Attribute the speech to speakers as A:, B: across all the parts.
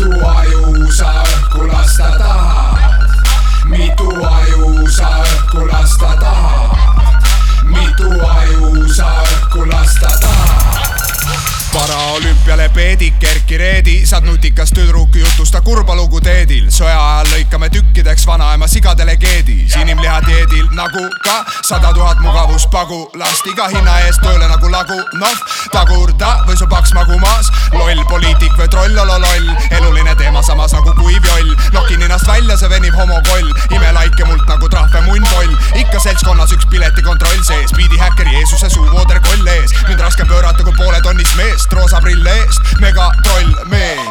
A: mitu aju sa õhku lasta
B: paraolümpiale peedik Erki Reedi, saad nutikas tüdruk jutusta kurba lugu teedil. sõja ajal lõikame tükkideks vanaema sigadele keedis, inimliha dieedil nagu ka sada tuhat mugavuspagulast iga hinna eest tööle nagu lagu, noh, tagurda või su paks magu maas, loll poliitik või troll, olololl, eluline teema samas nagu kuiv joll, nokin ennast välja, see venib homokoll, imelaike mult nagu trahve munnpoll, ikka seltskonnas üks piletikontroll sees, biidihäkkeri Jeesuse suuvooder koll ees, mind raske pöörata kui meest, roosa prille eest, megatroll mees.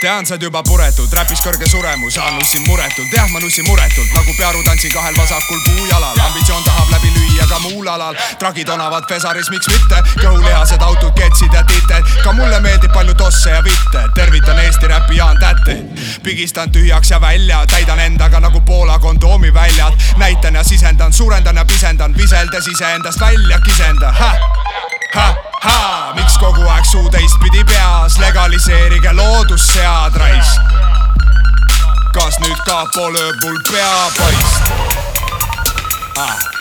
B: tean, sa oled juba puretud, räpis kõrge suremus, nussin muretult, jah, ma nussin muretult nagu pearu tantsin kahel vasakul puujalal, ambitsioon tahab läbi lüüa ka muul alal, tragid onavad pesaris, miks mitte, kõhulihased autod, ketsid ja tited, ka mulle meeldib palju tosse ja vitte, tervitan Eesti räpi Jaan Tätte, pigistan tühjaks ja välja, täidan endaga nagu Poola kondoomi väljad, näitan ja sisendan, suurendan ja pisendan, viseldes iseendast välja kisenda, ha-ha-ha, miks kogu aeg suu teistpidi peas, legaliseerige loodussead raisk. kas nüüd kapo lööb mul pea paist ah.?